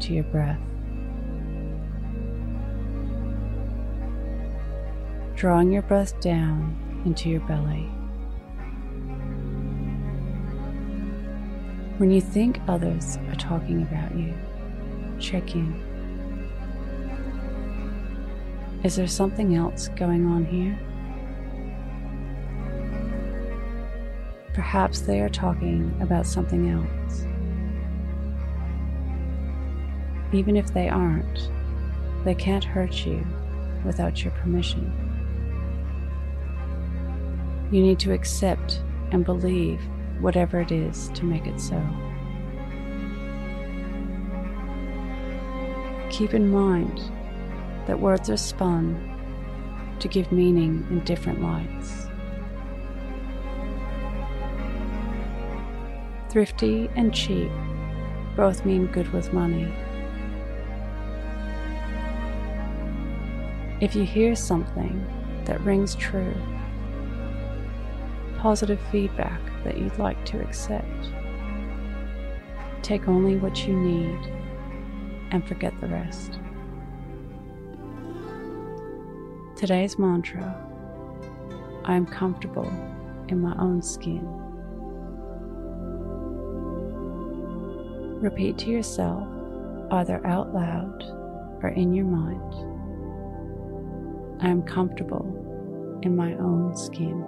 to your breath. Drawing your breath down into your belly. When you think others are talking about you, check in. Is there something else going on here? Perhaps they are talking about something else. Even if they aren't, they can't hurt you without your permission. You need to accept and believe whatever it is to make it so. Keep in mind that words are spun to give meaning in different lights. Thrifty and cheap both mean good with money. If you hear something that rings true, positive feedback that you'd like to accept, take only what you need and forget the rest. Today's mantra I am comfortable in my own skin. Repeat to yourself, either out loud or in your mind. I am comfortable in my own skin.